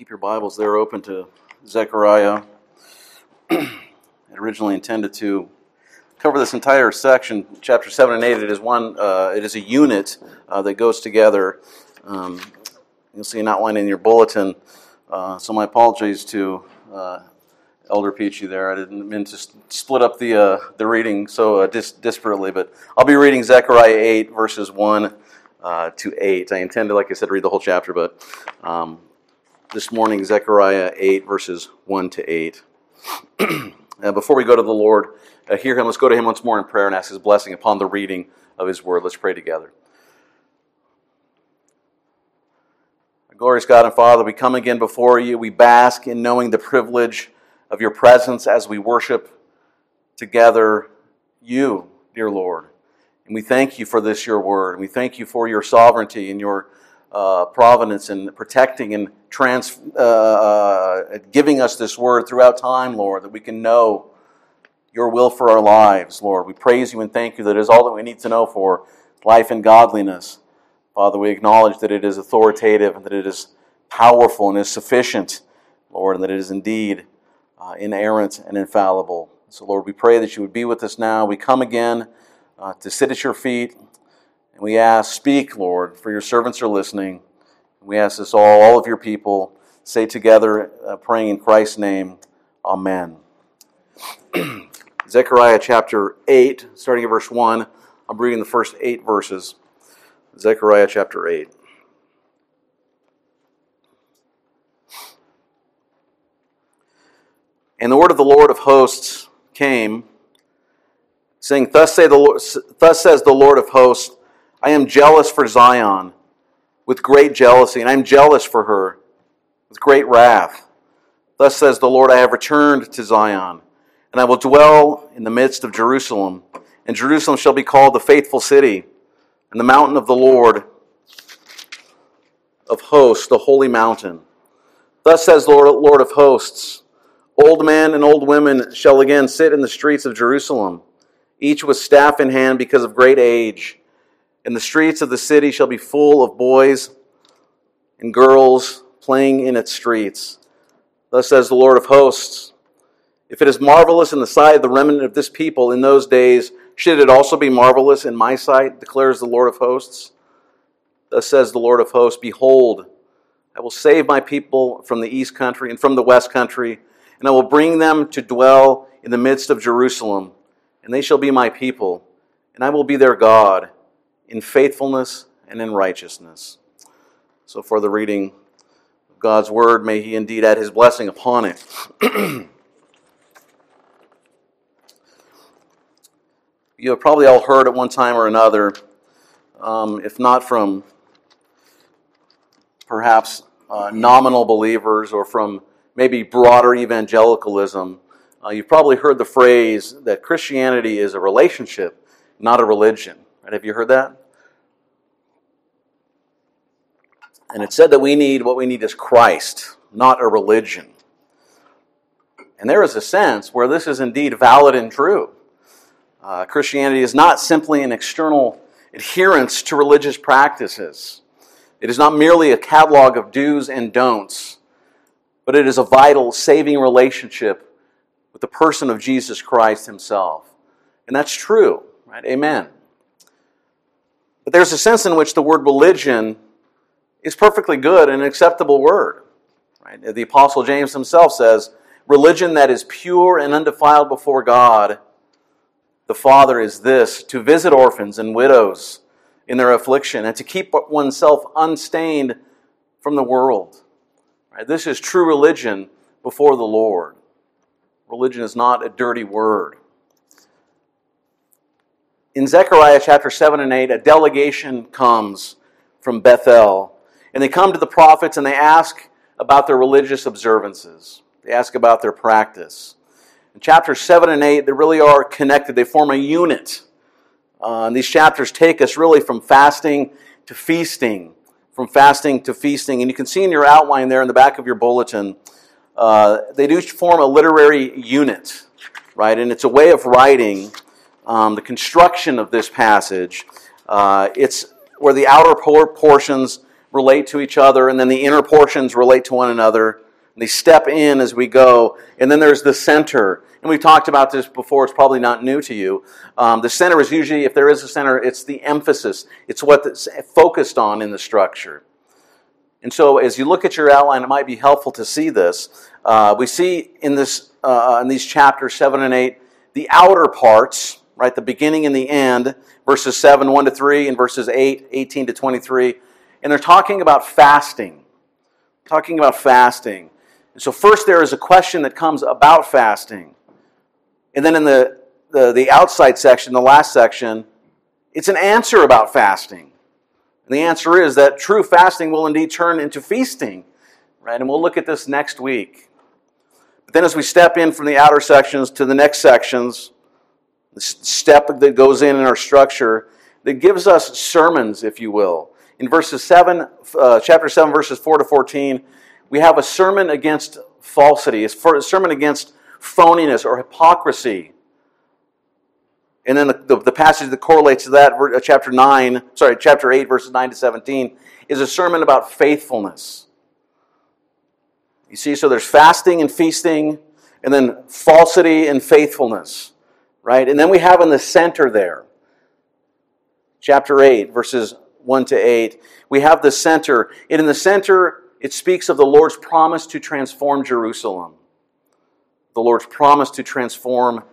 Keep your Bibles there open to Zechariah. I originally intended to cover this entire section, chapter seven and eight. It is one. Uh, it is a unit uh, that goes together. Um, you'll see an outline in your bulletin. Uh, so my apologies to uh, Elder Peachy there. I didn't mean to split up the uh, the reading so uh, dis- disparately, but I'll be reading Zechariah eight verses one. to 8. I intended, like I said, read the whole chapter, but um, this morning, Zechariah 8, verses 1 to 8. uh, before we go to the Lord, uh, hear him, let's go to him once more in prayer and ask his blessing upon the reading of his word. Let's pray together. Glorious God and Father, we come again before you. We bask in knowing the privilege of your presence as we worship together you, dear Lord. And we thank you for this, your word. We thank you for your sovereignty and your uh, providence and protecting and trans, uh, uh, giving us this word throughout time, Lord, that we can know your will for our lives, Lord. We praise you and thank you that is all that we need to know for life and godliness. Father, we acknowledge that it is authoritative and that it is powerful and is sufficient, Lord, and that it is indeed uh, inerrant and infallible. So, Lord, we pray that you would be with us now. We come again uh, to sit at your feet and we ask, speak, Lord, for your servants are listening. We ask this all, all of your people, say together, uh, praying in Christ's name, Amen. Zechariah chapter 8, starting at verse 1. I'm reading the first eight verses. Zechariah chapter 8. And the word of the Lord of hosts came, saying, Thus, say the Lord, thus says the Lord of hosts, I am jealous for Zion with great jealousy, and I am jealous for her with great wrath. Thus says the Lord, I have returned to Zion, and I will dwell in the midst of Jerusalem. And Jerusalem shall be called the faithful city, and the mountain of the Lord of hosts, the holy mountain. Thus says the Lord, Lord of hosts, Old men and old women shall again sit in the streets of Jerusalem, each with staff in hand because of great age and the streets of the city shall be full of boys and girls playing in its streets. Thus says the Lord of hosts If it is marvelous in the sight of the remnant of this people in those days, should it also be marvelous in my sight, declares the Lord of hosts? Thus says the Lord of hosts Behold, I will save my people from the east country and from the west country, and I will bring them to dwell in the midst of Jerusalem, and they shall be my people, and I will be their God in faithfulness and in righteousness. So, for the reading of God's word, may He indeed add His blessing upon it. you have probably all heard at one time or another, um, if not from perhaps uh, nominal believers or from maybe broader evangelicalism, uh, you've probably heard the phrase that Christianity is a relationship, not a religion. Right? Have you heard that? And it said that we need what we need is Christ, not a religion. And there is a sense where this is indeed valid and true. Uh, Christianity is not simply an external adherence to religious practices. It is not merely a catalog of do's and don'ts, but it is a vital, saving relationship with the person of Jesus Christ himself. And that's true, right? Amen. But there's a sense in which the word religion is perfectly good and an acceptable word. Right? The Apostle James himself says, Religion that is pure and undefiled before God, the Father, is this to visit orphans and widows in their affliction and to keep oneself unstained from the world. Right? This is true religion before the Lord. Religion is not a dirty word. In Zechariah chapter 7 and 8, a delegation comes from Bethel and they come to the prophets and they ask about their religious observances. They ask about their practice. In chapters 7 and 8, they really are connected, they form a unit. Uh, and these chapters take us really from fasting to feasting, from fasting to feasting. And you can see in your outline there in the back of your bulletin, uh, they do form a literary unit, right? And it's a way of writing um, the construction of this passage. Uh, it's where the outer portions relate to each other, and then the inner portions relate to one another. And they step in as we go. And then there's the center. And we've talked about this before, it's probably not new to you. Um, the center is usually, if there is a center, it's the emphasis, it's what's focused on in the structure. And so, as you look at your outline, it might be helpful to see this. Uh, we see in this uh, in these chapters seven and eight the outer parts, right, the beginning and the end, verses seven one to three, and verses 8, 18 to twenty three, and they're talking about fasting, talking about fasting. And so, first there is a question that comes about fasting, and then in the the, the outside section, the last section, it's an answer about fasting. And the answer is that true fasting will indeed turn into feasting, right? And we'll look at this next week. But then as we step in from the outer sections to the next sections, the step that goes in in our structure, that gives us sermons, if you will. In verses 7, uh, chapter 7, verses 4 to 14, we have a sermon against falsity, a sermon against phoniness or hypocrisy. And then the, the, the, passage that correlates to that, uh, chapter 9, sorry, chapter 8, verses 9 to 17, is a sermon about faithfulness. You see, so there's fasting and feasting, and then falsity and faithfulness, right? And then we have in the center there, chapter 8, verses 1 to 8, we have the center. And in the center, it speaks of the Lord's promise to transform Jerusalem. The Lord's promise to transform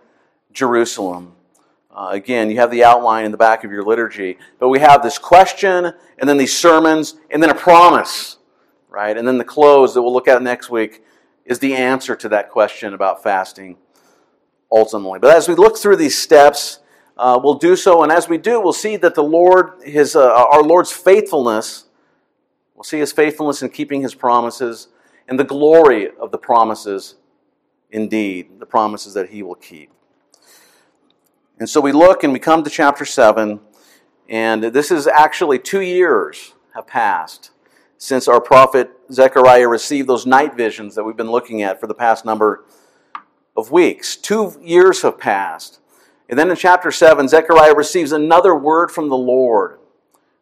Jerusalem. Uh, again, you have the outline in the back of your liturgy, but we have this question, and then these sermons, and then a promise, right? And then the close that we'll look at next week is the answer to that question about fasting ultimately. But as we look through these steps, uh, we'll do so, and as we do, we'll see that the Lord, his, uh, our Lord's faithfulness, we'll see his faithfulness in keeping his promises, and the glory of the promises indeed, the promises that he will keep. And so we look and we come to chapter 7, and this is actually two years have passed since our prophet Zechariah received those night visions that we've been looking at for the past number of weeks. Two years have passed. And then in chapter 7, Zechariah receives another word from the Lord.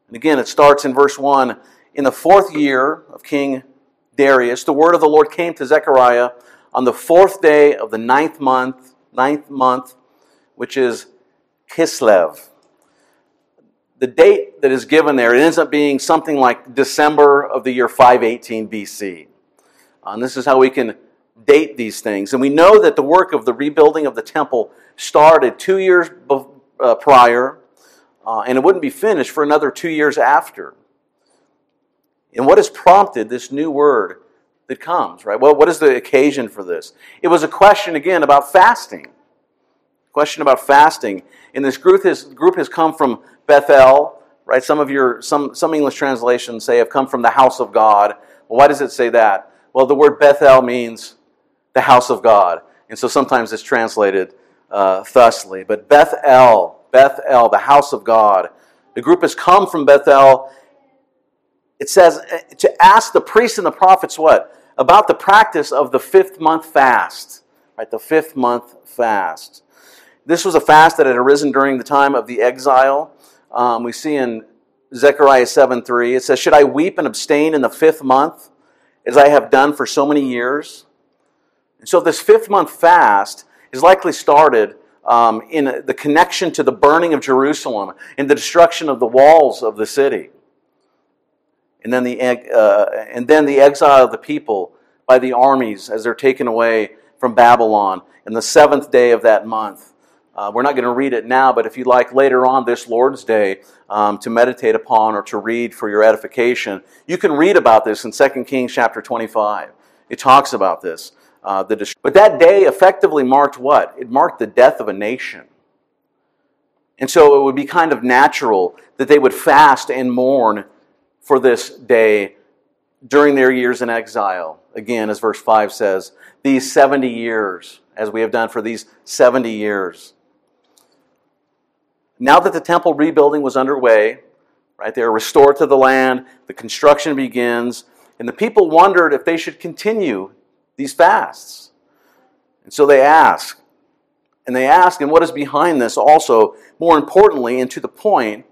And again, it starts in verse 1. In the fourth year of King Darius, the word of the Lord came to Zechariah on the fourth day of the ninth month, ninth month which is Kislev. The date that is given there, it ends up being something like December of the year 518 BC. Uh, and this is how we can date these things. And we know that the work of the rebuilding of the temple started two years uh, prior, uh, and it wouldn't be finished for another two years after. And what has prompted this new word that comes, right? Well, what is the occasion for this? It was a question, again, about fasting question about fasting. And this group has, group has come from Bethel, right? Some of your some some English translations say have come from the house of God. Well, why does it say that? Well, the word Bethel means the house of God, and so sometimes it's translated uh, thusly. But Bethel, Bethel, the house of God. The group has come from Bethel. It says uh, to ask the priests and the prophets what about the practice of the fifth month fast, right? The fifth month fast. This was a fast that had arisen during the time of the exile. Um, we see in Zechariah 7 3, it says, Should I weep and abstain in the fifth month, as I have done for so many years? And so, this fifth month fast is likely started um, in the connection to the burning of Jerusalem and the destruction of the walls of the city. And then the, uh, and then the exile of the people by the armies as they're taken away from Babylon in the seventh day of that month. Uh, we're not going to read it now, but if you'd like later on this Lord's Day um, to meditate upon or to read for your edification, you can read about this in 2 Kings chapter 25. It talks about this. Uh, the, but that day effectively marked what? It marked the death of a nation. And so it would be kind of natural that they would fast and mourn for this day during their years in exile. Again, as verse 5 says, these 70 years, as we have done for these 70 years. Now that the temple rebuilding was underway, right, they were restored to the land, the construction begins, and the people wondered if they should continue these fasts. And so they ask, and they ask, and what is behind this also, more importantly, and to the point,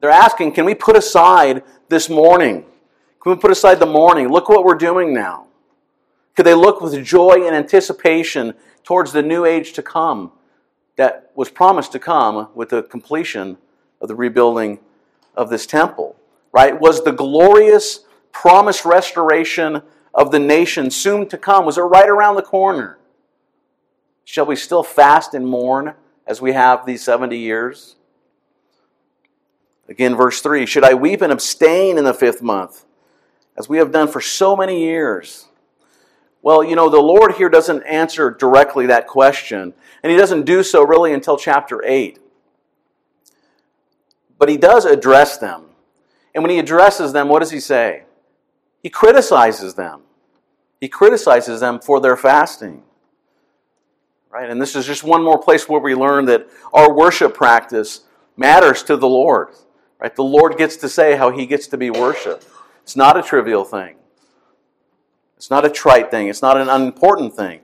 they're asking, can we put aside this mourning? Can we put aside the mourning? Look what we're doing now. Could they look with joy and anticipation towards the new age to come that was promised to come with the completion of the rebuilding of this temple? Right? Was the glorious promised restoration of the nation soon to come? Was it right around the corner? Shall we still fast and mourn as we have these 70 years? Again, verse 3 Should I weep and abstain in the fifth month, as we have done for so many years? Well, you know, the Lord here doesn't answer directly that question, and He doesn't do so really until chapter 8. But He does address them. And when He addresses them, what does He say? He criticizes them. He criticizes them for their fasting. Right? And this is just one more place where we learn that our worship practice matters to the Lord. Right? The Lord gets to say how he gets to be worshiped. It's not a trivial thing. It's not a trite thing. It's not an unimportant thing.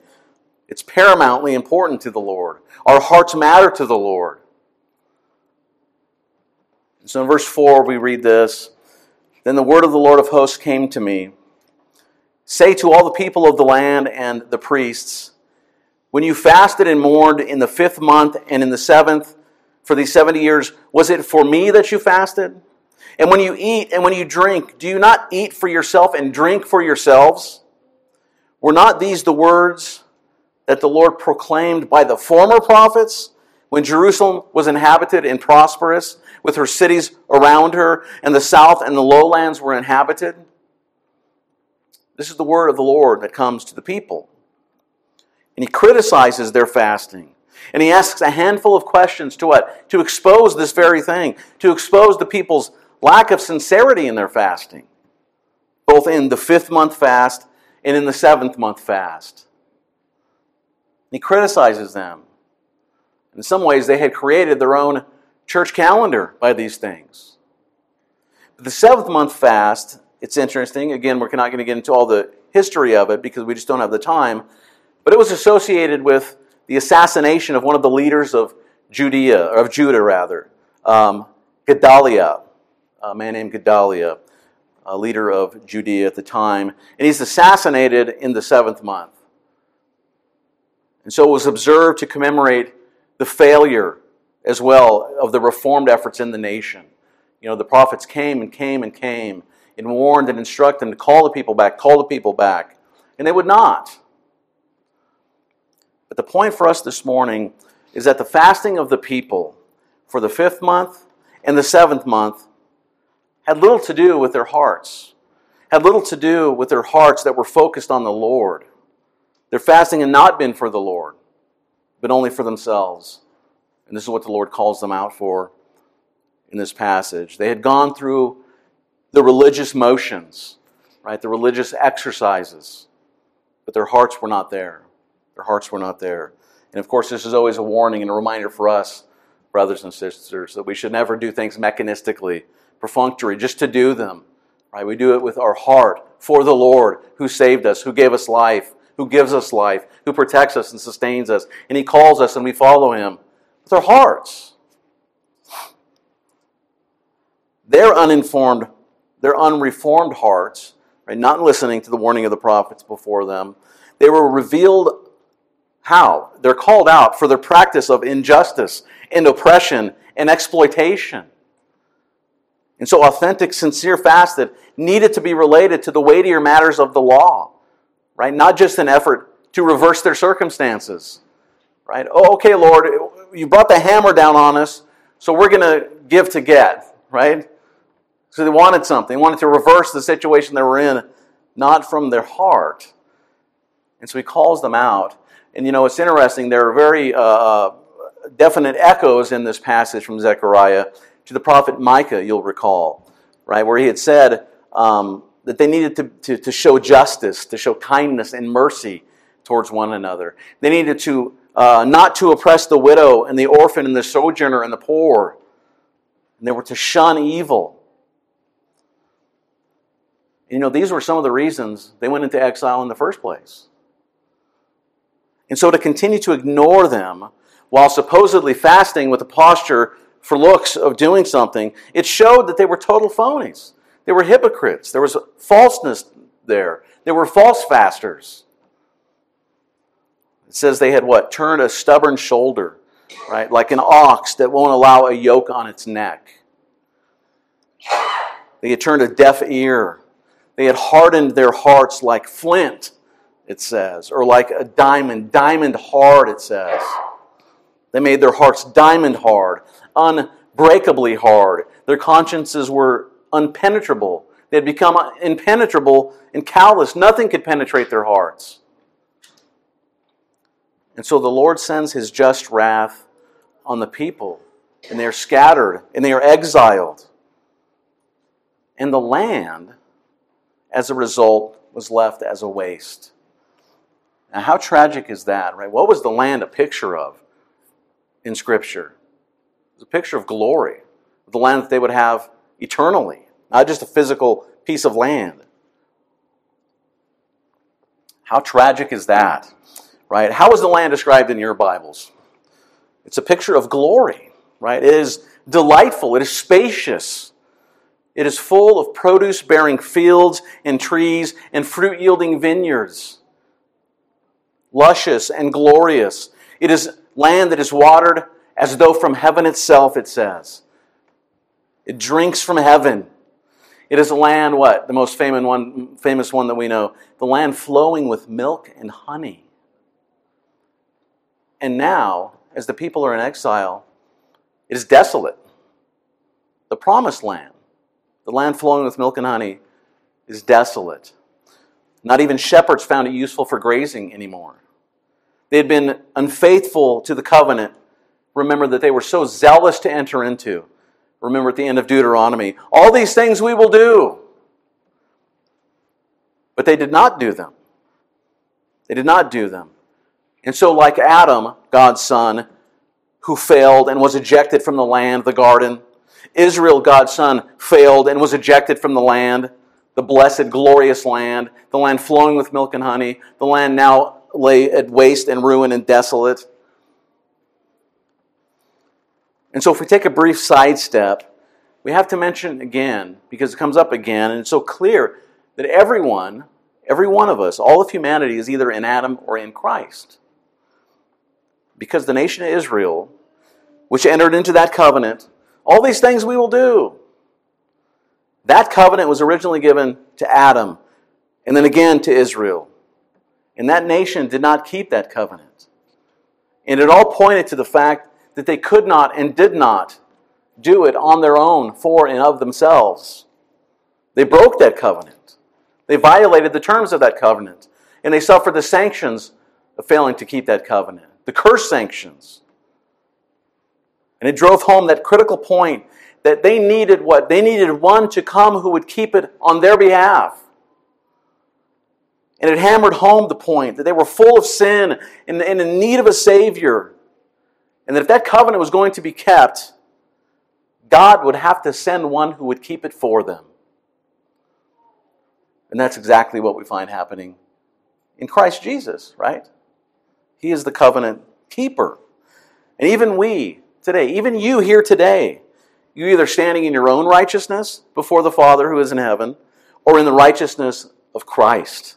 It's paramountly important to the Lord. Our hearts matter to the Lord. So in verse 4, we read this Then the word of the Lord of hosts came to me Say to all the people of the land and the priests, when you fasted and mourned in the fifth month and in the seventh for these 70 years, was it for me that you fasted? And when you eat and when you drink, do you not eat for yourself and drink for yourselves? Were not these the words that the Lord proclaimed by the former prophets when Jerusalem was inhabited and prosperous, with her cities around her, and the south and the lowlands were inhabited? This is the word of the Lord that comes to the people. And he criticizes their fasting. And he asks a handful of questions to what? To expose this very thing, to expose the people's lack of sincerity in their fasting, both in the fifth month fast and in the seventh month fast. He criticizes them. In some ways, they had created their own church calendar by these things. But the seventh month fast it's interesting. Again, we're not going to get into all the history of it because we just don't have the time. But it was associated with the assassination of one of the leaders of Judea, or of Judah rather, um, Gedaliah, a man named Gedaliah, a leader of Judea at the time, and he's assassinated in the seventh month. And so it was observed to commemorate the failure as well of the reformed efforts in the nation. You know, the prophets came and came and came and warned and instructed them to call the people back, call the people back. And they would not. But the point for us this morning is that the fasting of the people for the fifth month and the seventh month had little to do with their hearts, had little to do with their hearts that were focused on the Lord. Their fasting had not been for the Lord, but only for themselves. And this is what the Lord calls them out for in this passage. They had gone through the religious motions, right? The religious exercises. But their hearts were not there. Their hearts were not there. And of course, this is always a warning and a reminder for us, brothers and sisters, that we should never do things mechanistically, perfunctory, just to do them. Right? We do it with our heart for the Lord who saved us, who gave us life, who gives us life, who protects us and sustains us. And He calls us and we follow Him with our hearts. Their uninformed their unreformed hearts, right, not listening to the warning of the prophets before them, they were revealed how? They're called out for their practice of injustice and oppression and exploitation. And so, authentic, sincere fasting needed to be related to the weightier matters of the law, right? Not just an effort to reverse their circumstances, right? Oh, okay, Lord, you brought the hammer down on us, so we're going to give to get, right? So they wanted something. They wanted to reverse the situation they were in, not from their heart. And so he calls them out. And you know, it's interesting. There are very uh, uh, definite echoes in this passage from Zechariah to the prophet Micah, you'll recall, right? Where he had said um, that they needed to, to, to, show justice, to show kindness and mercy towards one another. They needed to uh, not to oppress the widow and the orphan and the sojourner and the poor. And they were to shun evil. You know, these were some of the reasons they went into exile in the first place. And so to continue to ignore them while supposedly fasting with a posture for looks of doing something, it showed that they were total phonies. They were hypocrites. There was falseness there. There were false fasters. It says they had what? Turned a stubborn shoulder, right? Like an ox that won't allow a yoke on its neck. They had turned a deaf ear. They had hardened their hearts like flint, it says, or like a diamond, diamond hard, it says. They made their hearts diamond hard, unbreakably hard. Their consciences were unpenetrable. They had become impenetrable and callous. Nothing could penetrate their hearts. And so the Lord sends his just wrath on the people, and they are scattered, and they are exiled. And the land, as a result, was left as a waste. Now, how tragic is that, right? What was the land a picture of in Scripture? It was a picture of glory, the land that they would have eternally not just a physical piece of land. How tragic is that? Right? How is the land described in your Bibles? It's a picture of glory, right? It is delightful, it is spacious. It is full of produce bearing fields and trees and fruit yielding vineyards. Luscious and glorious. It is land that is watered as though from heaven itself, it says. It drinks from heaven. It is a land, what? The most famous one, famous one that we know. The land flowing with milk and honey. And now, as the people are in exile, it is desolate. The promised land, the land flowing with milk and honey, is desolate. Not even shepherds found it useful for grazing anymore. They had been unfaithful to the covenant. Remember that they were so zealous to enter into Remember at the end of Deuteronomy, all these things we will do. But they did not do them. They did not do them. And so, like Adam, God's son, who failed and was ejected from the land, the garden, Israel, God's son, failed and was ejected from the land, the blessed, glorious land, the land flowing with milk and honey, the land now lay at waste and ruin and desolate. And so, if we take a brief sidestep, we have to mention again, because it comes up again, and it's so clear that everyone, every one of us, all of humanity is either in Adam or in Christ. Because the nation of Israel, which entered into that covenant, all these things we will do. That covenant was originally given to Adam and then again to Israel. And that nation did not keep that covenant. And it all pointed to the fact that they could not and did not do it on their own for and of themselves. They broke that covenant. They violated the terms of that covenant. And they suffered the sanctions of failing to keep that covenant, the curse sanctions. And it drove home that critical point that they needed what? They needed one to come who would keep it on their behalf. And it hammered home the point that they were full of sin and in need of a Savior. And that if that covenant was going to be kept, God would have to send one who would keep it for them. And that's exactly what we find happening in Christ Jesus, right? He is the covenant keeper. And even we today, even you here today, you either standing in your own righteousness before the Father who is in heaven or in the righteousness of Christ.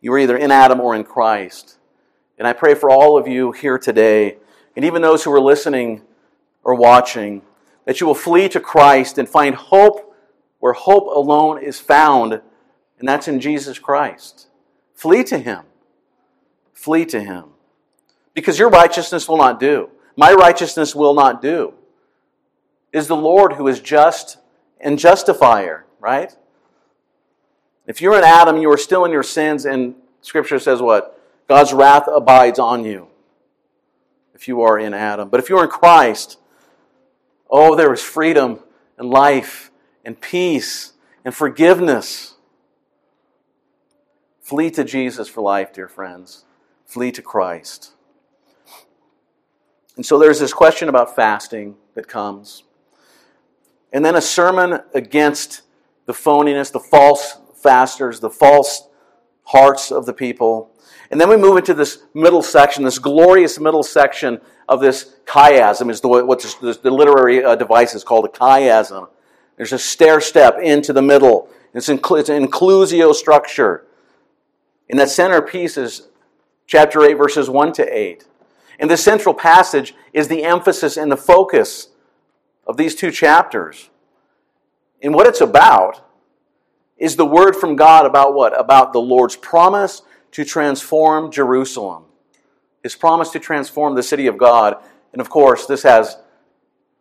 You are either in Adam or in Christ. And I pray for all of you here today, and even those who are listening or watching, that you will flee to Christ and find hope where hope alone is found, and that's in Jesus Christ. Flee to Him. Flee to Him. Because your righteousness will not do. My righteousness will not do. Is the Lord who is just and justifier, right? If you're in Adam, you are still in your sins, and Scripture says what? God's wrath abides on you if you are in Adam. But if you're in Christ, oh, there is freedom and life and peace and forgiveness. Flee to Jesus for life, dear friends. Flee to Christ. And so there's this question about fasting that comes. And then a sermon against the phoniness, the false fasters, the false hearts of the people. And then we move into this middle section, this glorious middle section of this chiasm, is the, what the literary uh, device is called a chiasm. There's a stair step into the middle. It's, it's an inclusio structure. And that centerpiece is chapter 8, verses 1 to 8. And the central passage is the emphasis and the focus of these two chapters. And what it's about is the word from God about what? About the Lord's promise to transform Jerusalem. His promise to transform the city of God. And of course, this has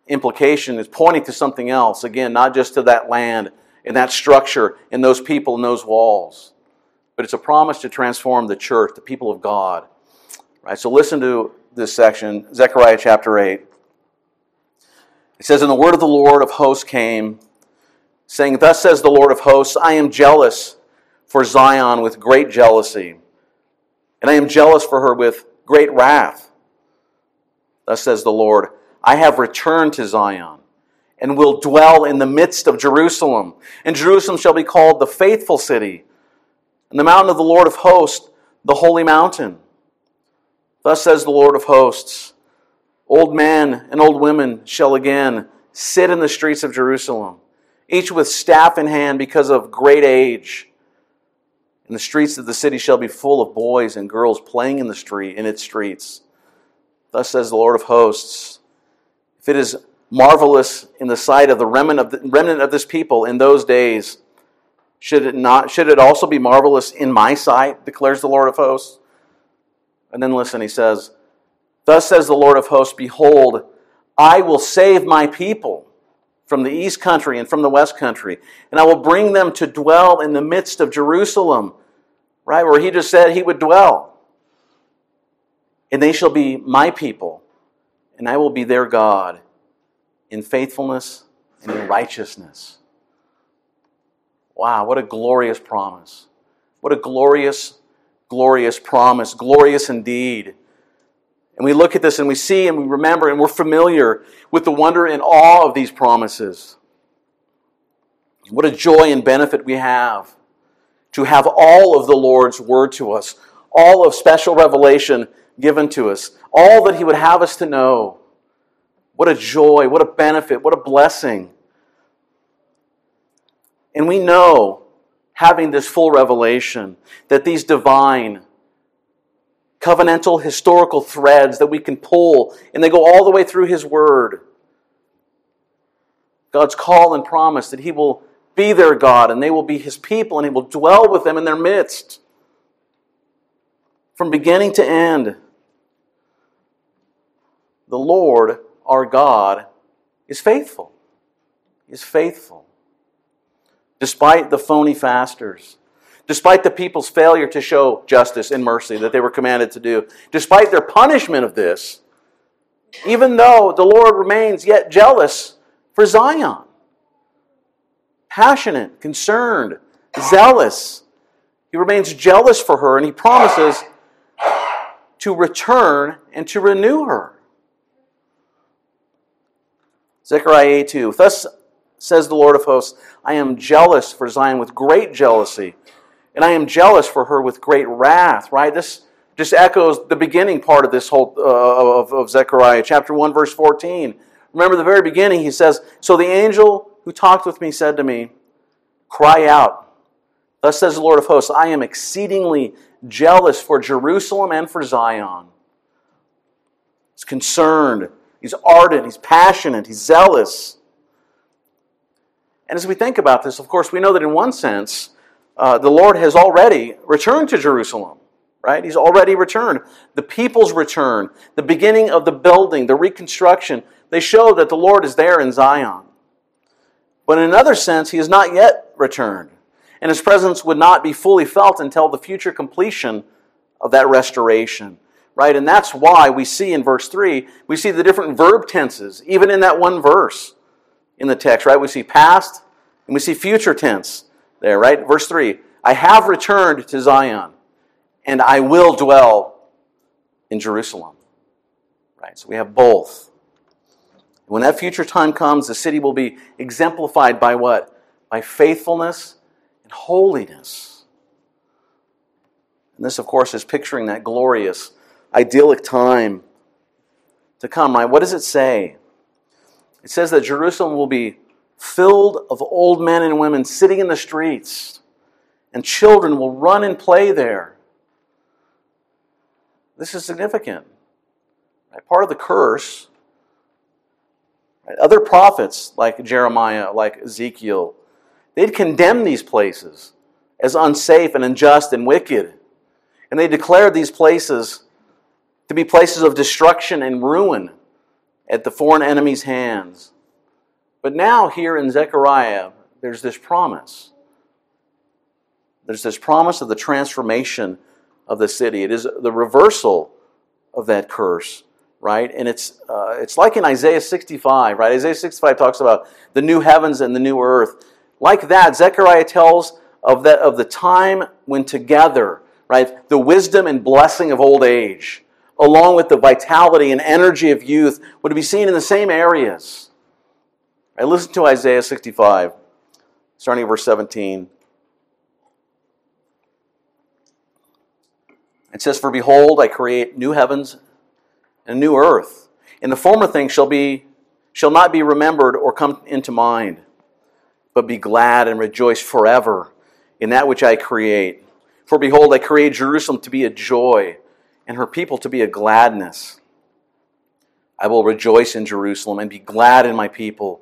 implication, it's pointing to something else. Again, not just to that land and that structure and those people and those walls, but it's a promise to transform the church, the people of God. Right? So listen to this section, Zechariah chapter 8. It says, And the word of the Lord of hosts came, saying, Thus says the Lord of hosts, I am jealous for Zion with great jealousy, and I am jealous for her with great wrath. Thus says the Lord, I have returned to Zion and will dwell in the midst of Jerusalem. And Jerusalem shall be called the faithful city, and the mountain of the Lord of hosts, the holy mountain. Thus says the Lord of hosts Old men and old women shall again sit in the streets of Jerusalem, each with staff in hand because of great age. And the streets of the city shall be full of boys and girls playing in the street in its streets. Thus says the Lord of hosts if it is marvelous in the sight of the remnant of, the, remnant of this people in those days, should it not should it also be marvelous in my sight, declares the Lord of hosts? And then listen, he says, Thus says the Lord of hosts, Behold, I will save my people from the east country and from the west country, and I will bring them to dwell in the midst of Jerusalem, right where he just said he would dwell. And they shall be my people, and I will be their God in faithfulness and in righteousness. Wow, what a glorious promise. What a glorious, glorious promise. Glorious indeed. And we look at this and we see and we remember and we're familiar with the wonder and awe of these promises. What a joy and benefit we have to have all of the Lord's word to us, all of special revelation given to us, all that He would have us to know. What a joy, what a benefit, what a blessing. And we know, having this full revelation, that these divine, covenantal, historical threads that we can pull, and they go all the way through His Word. God's call and promise that He will be their God and they will be His people and He will dwell with them in their midst. From beginning to end, the Lord our God is faithful. Is faithful. Despite the phony fasters, despite the people's failure to show justice and mercy that they were commanded to do, despite their punishment of this, even though the Lord remains yet jealous for Zion, passionate, concerned, zealous, he remains jealous for her and he promises to return and to renew her. Zechariah 8 2. Thus says the Lord of hosts, I am jealous for Zion with great jealousy, and I am jealous for her with great wrath. Right? This just echoes the beginning part of this whole uh, of, of Zechariah, chapter 1, verse 14. Remember the very beginning, he says, So the angel who talked with me said to me, Cry out. Thus says the Lord of hosts, I am exceedingly jealous for Jerusalem and for Zion. He's concerned He's ardent, he's passionate, he's zealous. And as we think about this, of course, we know that in one sense, uh, the Lord has already returned to Jerusalem, right? He's already returned. The people's return, the beginning of the building, the reconstruction, they show that the Lord is there in Zion. But in another sense, he has not yet returned. And his presence would not be fully felt until the future completion of that restoration right? And that's why we see in verse 3, we see the different verb tenses, even in that one verse in the text, right? We see past and we see future tense there, right? Verse 3 I have returned to Zion and I will dwell in Jerusalem, right? So we have both. When that future time comes, the city will be exemplified by what? By faithfulness and holiness. And this, of course, is picturing that glorious idyllic time to come, right? What does it say? It says that Jerusalem will be filled of old men and women sitting in the streets, and children will run and play there. This is significant. Part of the curse. Other prophets, like Jeremiah, like Ezekiel, they'd condemn these places as unsafe and unjust and wicked. And they declared these places to be places of destruction and ruin at the foreign enemy's hands. But now, here in Zechariah, there's this promise. There's this promise of the transformation of the city. It is the reversal of that curse, right? And it's, uh, it's like in Isaiah 65, right? Isaiah 65 talks about the new heavens and the new earth. Like that, Zechariah tells of, that, of the time when together, right, the wisdom and blessing of old age, along with the vitality and energy of youth, would be seen in the same areas. I listen to Isaiah 65, starting at verse 17. It says, For behold, I create new heavens and a new earth, and the former things shall be shall not be remembered or come into mind, but be glad and rejoice forever in that which I create. For behold, I create Jerusalem to be a joy, and her people to be a gladness. I will rejoice in Jerusalem and be glad in my people.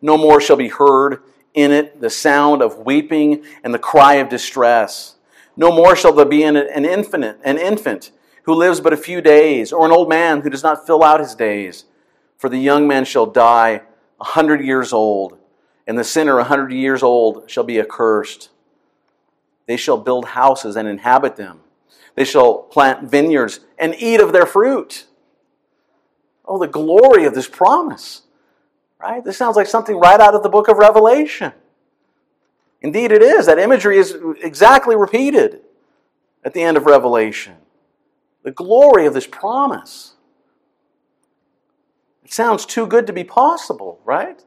No more shall be heard in it the sound of weeping and the cry of distress. No more shall there be an, an infant, an infant who lives but a few days, or an old man who does not fill out his days. For the young man shall die a hundred years old, and the sinner a hundred years old shall be accursed. They shall build houses and inhabit them. They shall plant vineyards and eat of their fruit. Oh, the glory of this promise. Right? This sounds like something right out of the book of Revelation. Indeed, it is. That imagery is exactly repeated at the end of Revelation. The glory of this promise. It sounds too good to be possible, right?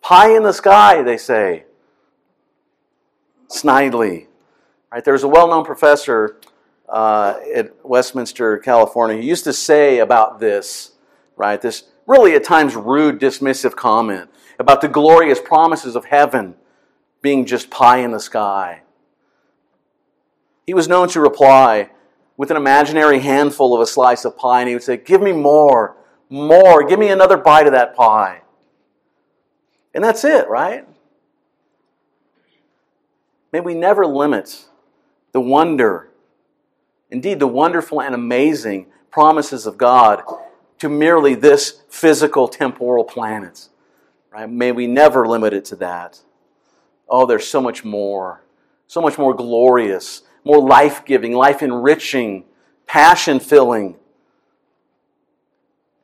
Pie in the sky, they say. Snidely. Right? was a well known professor uh, at Westminster, California, who used to say about this, right, this really at times rude, dismissive comment about the glorious promises of heaven being just pie in the sky. He was known to reply with an imaginary handful of a slice of pie, and he would say, Give me more, more, give me another bite of that pie. And that's it, right? May we never limit the wonder, indeed, the wonderful and amazing promises of God to merely this physical temporal planet. Right? May we never limit it to that. Oh, there's so much more, so much more glorious, more life giving, life enriching, passion filling.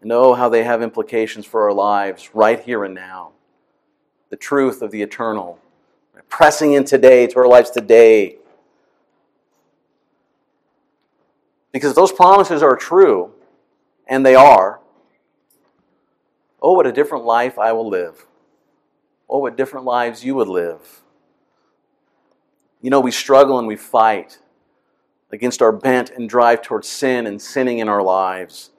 And oh, how they have implications for our lives right here and now. The truth of the eternal pressing in today to our lives today. Because those promises are true, and they are. Oh, what a different life I will live. Oh, what different lives you would live. You know, we struggle and we fight against our bent and drive towards sin and sinning in our lives.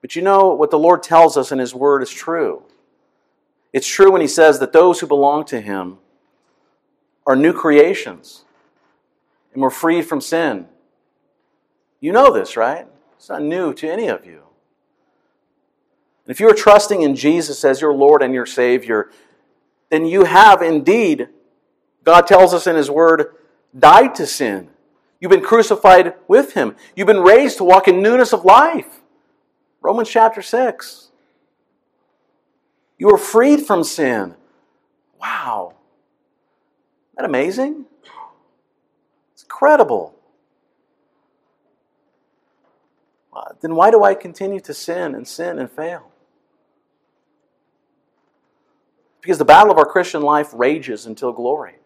But you know, what the Lord tells us in His Word is true. It's true when he says that those who belong to him are new creations and we're freed from sin. You know this, right? It's not new to any of you. If you are trusting in Jesus as your Lord and your Savior, then you have indeed, God tells us in His Word, died to sin. You've been crucified with Him. You've been raised to walk in newness of life. Romans chapter 6. You are freed from sin. Wow. Isn't that amazing? Incredible. Uh, then why do I continue to sin and sin and fail? Because the battle of our Christian life rages until glory.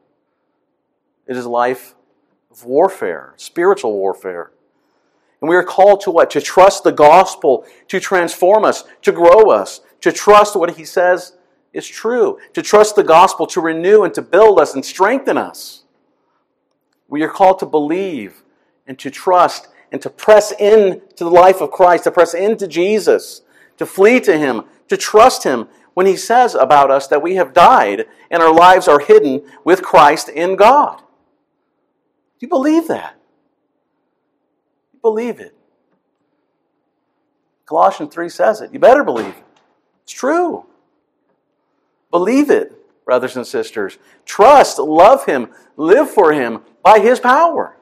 It is a life of warfare, spiritual warfare. And we are called to what? To trust the gospel, to transform us, to grow us, to trust what he says is true, to trust the gospel, to renew and to build us and strengthen us. We are called to believe and to trust and to press into the life of Christ, to press into Jesus, to flee to him, to trust Him when He says about us that we have died and our lives are hidden with Christ in God. Do you believe that? Believe it. Colossians 3 says it. You better believe it. It's true. Believe it, brothers and sisters. Trust, love Him, live for Him by His power.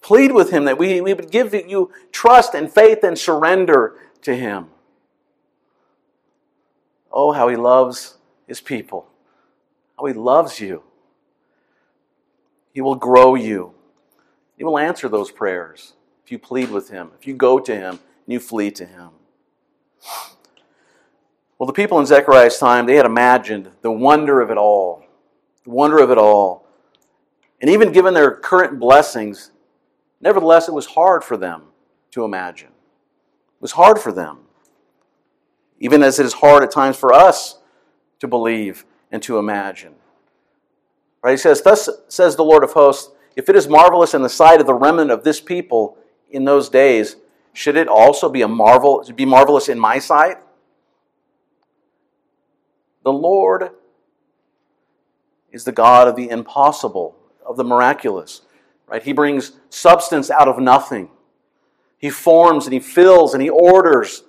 Plead with Him that we, we would give you trust and faith and surrender to Him. Oh, how He loves His people. How He loves you. He will grow you. He will answer those prayers if you plead with Him, if you go to Him and you flee to Him. Well, the people in Zechariah's time, they had imagined the wonder of it all. The wonder of it all. And even given their current blessings, nevertheless, it was hard for them to imagine. It was hard for them. Even as it is hard at times for us to believe and to imagine. Right? He says, Thus says the Lord of hosts, if it is marvelous in the sight of the remnant of this people in those days, should it also be a marvel be marvelous in my sight? The Lord is the God of the impossible, of the miraculous. Right? He brings substance out of nothing. He forms and he fills and he orders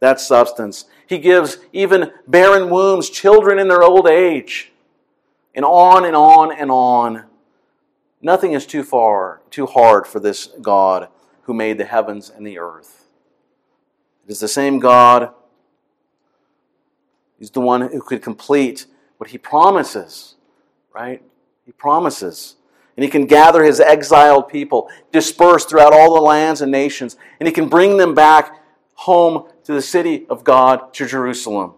that substance. He gives even barren wombs children in their old age. And on and on and on. Nothing is too far, too hard for this God who made the heavens and the earth. It is the same God He's the one who could complete what he promises, right? He promises. And he can gather his exiled people dispersed throughout all the lands and nations, and he can bring them back home to the city of God, to Jerusalem.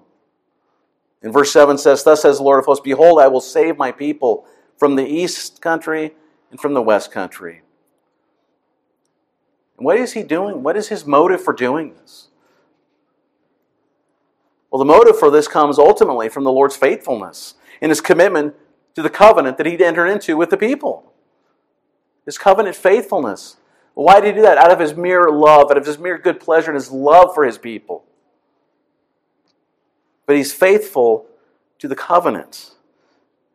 In verse 7 says, Thus says the Lord of hosts, Behold, I will save my people from the east country and from the west country. And what is he doing? What is his motive for doing this? Well, the motive for this comes ultimately from the Lord's faithfulness and his commitment to the covenant that he'd entered into with the people. His covenant faithfulness. Why did he do that? Out of his mere love, out of his mere good pleasure and his love for his people. But he's faithful to the covenant.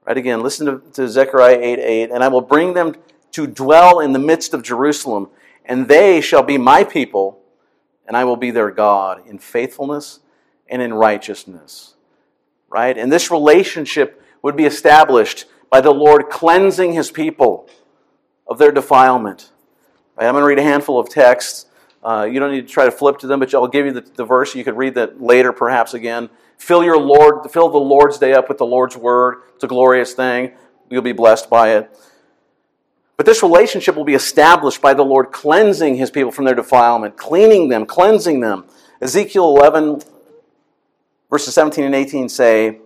Right again, listen to, to Zechariah 8 8. And I will bring them to dwell in the midst of Jerusalem, and they shall be my people, and I will be their God in faithfulness and in righteousness. Right? And this relationship would be established by the Lord cleansing his people of their defilement. Right? I'm going to read a handful of texts. Uh, you don't need to try to flip to them, but I'll give you the, the verse. You could read that later, perhaps again. Fill your Lord, fill the Lord's day up with the Lord's word. It's a glorious thing. You'll be blessed by it. But this relationship will be established by the Lord cleansing his people from their defilement, cleaning them, cleansing them. Ezekiel 11, Verses 17 and 18 say,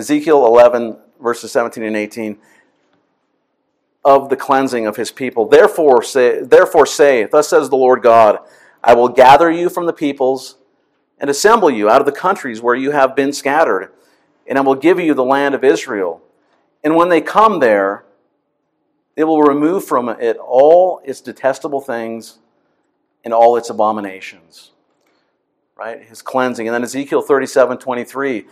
Ezekiel 11, verses 17 and 18, of the cleansing of his people. Therefore say, therefore say, thus says the Lord God, I will gather you from the peoples and assemble you out of the countries where you have been scattered, and I will give you the land of Israel. And when they come there, they will remove from it all its detestable things and all its abominations right? His cleansing. And then Ezekiel 37 23.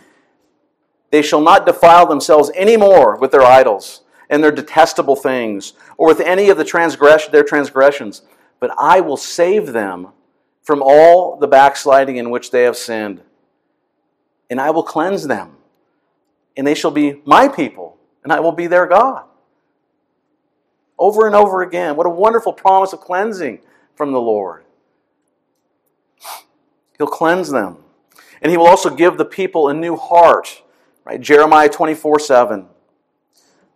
They shall not defile themselves any more with their idols and their detestable things, or with any of the transgression, their transgressions, but I will save them from all the backsliding in which they have sinned. And I will cleanse them, and they shall be my people, and I will be their God. Over and over again. What a wonderful promise of cleansing from the Lord. He'll cleanse them. And he will also give the people a new heart. Right? Jeremiah 24 7.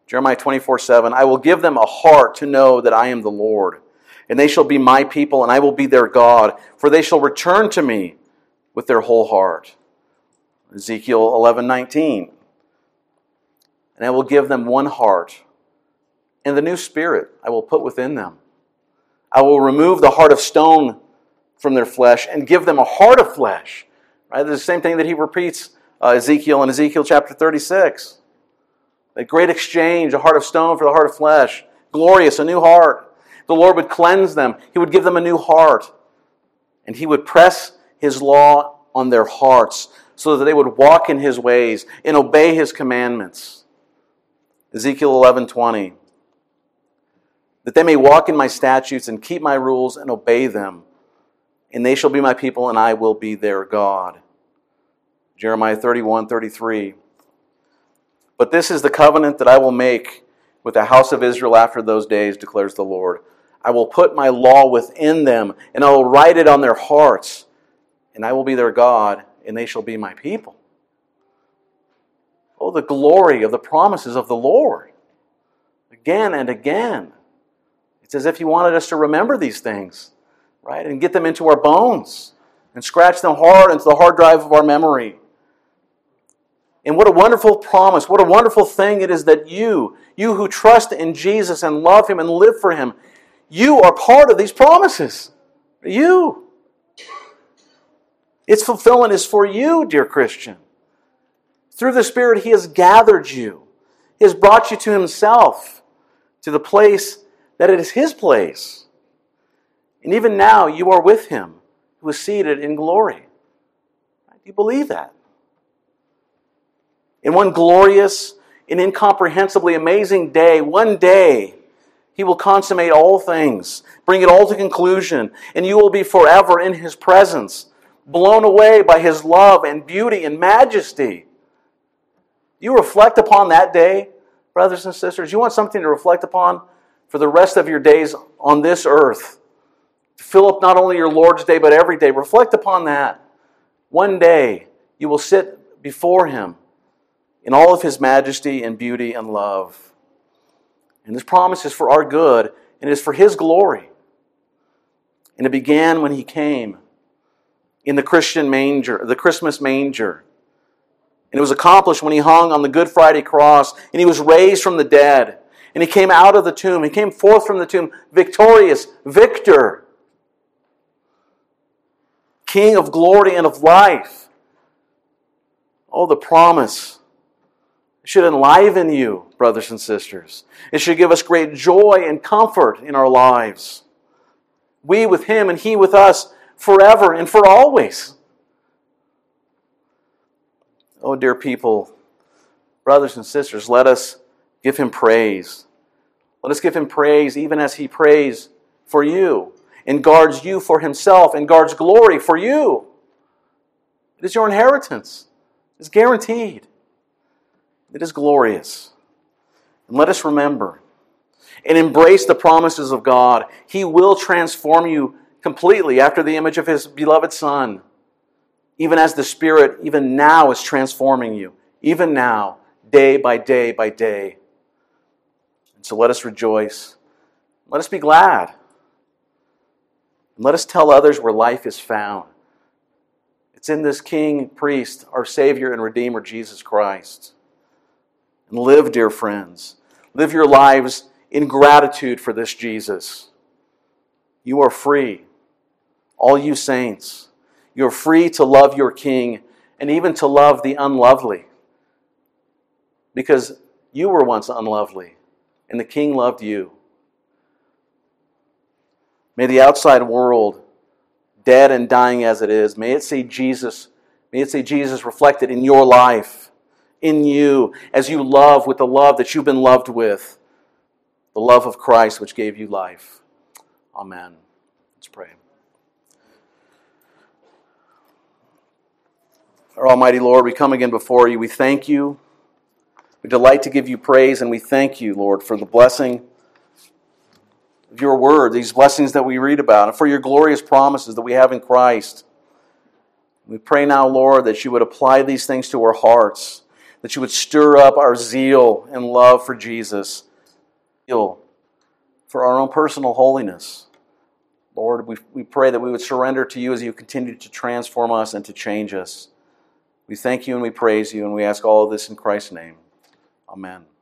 Jeremiah 24 7. I will give them a heart to know that I am the Lord. And they shall be my people, and I will be their God. For they shall return to me with their whole heart. Ezekiel 11 19. And I will give them one heart, and the new spirit I will put within them. I will remove the heart of stone from their flesh and give them a heart of flesh. Right? the same thing that he repeats uh, Ezekiel in Ezekiel chapter 36. A great exchange, a heart of stone for the heart of flesh. Glorious, a new heart. The Lord would cleanse them. He would give them a new heart. And he would press his law on their hearts so that they would walk in his ways and obey his commandments. Ezekiel 11:20 That they may walk in my statutes and keep my rules and obey them, and they shall be my people and I will be their God. Jeremiah 31:33 But this is the covenant that I will make with the house of Israel after those days declares the Lord. I will put my law within them and I will write it on their hearts and I will be their God and they shall be my people. Oh, the glory of the promises of the Lord. Again and again. It's as if He wanted us to remember these things, right? And get them into our bones and scratch them hard into the hard drive of our memory. And what a wonderful promise, what a wonderful thing it is that you, you who trust in Jesus and love Him and live for Him, you are part of these promises. You. Its fulfillment is for you, dear Christian. Through the Spirit, He has gathered you, He has brought you to Himself, to the place that it is His place. And even now, you are with Him, who is seated in glory. Do you believe that? In one glorious and incomprehensibly amazing day, one day, He will consummate all things, bring it all to conclusion, and you will be forever in His presence blown away by his love and beauty and majesty. You reflect upon that day, brothers and sisters. You want something to reflect upon for the rest of your days on this earth. Fill up not only your Lord's day, but every day. Reflect upon that. One day you will sit before him in all of his majesty and beauty and love. And this promise is for our good and is for his glory. And it began when he came in the Christian manger, the Christmas manger. And it was accomplished when he hung on the Good Friday cross and he was raised from the dead. And he came out of the tomb. He came forth from the tomb victorious, victor, king of glory and of life. Oh, the promise. It should enliven you, brothers and sisters. It should give us great joy and comfort in our lives. We with him and he with us forever and for always. Oh, dear people, brothers and sisters, let us give him praise. Let us give him praise even as he prays for you and guards you for himself and guards glory for you. It is your inheritance, it's guaranteed. It is glorious. And let us remember and embrace the promises of God. He will transform you completely after the image of his beloved Son, even as the Spirit, even now, is transforming you, even now, day by day by day. And so let us rejoice. Let us be glad. And let us tell others where life is found. It's in this King, priest, our Savior and Redeemer, Jesus Christ. And live, dear friends. Live your lives in gratitude for this Jesus. You are free all you saints, you're free to love your King and even to love the unlovely. Because you were once unlovely, and the King loved you. May the outside world, dead and dying as it is, may it see Jesus, may it see Jesus reflected in your life, in you, as you love with the love that you've been loved with, the love of Christ which gave you life. Amen. Let's pray. Our Almighty Lord, we come again before you. We thank you. We delight to give you praise, and we thank you, Lord, for the blessing of your word, these blessings that we read about, and for your glorious promises that we have in Christ. We pray now, Lord, that you would apply these things to our hearts, that you would stir up our zeal and love for Jesus, zeal for our own personal holiness. Lord, we, we pray that we would surrender to you as you continue to transform us and to change us. We thank you and we praise you, and we ask all of this in Christ's name. Amen.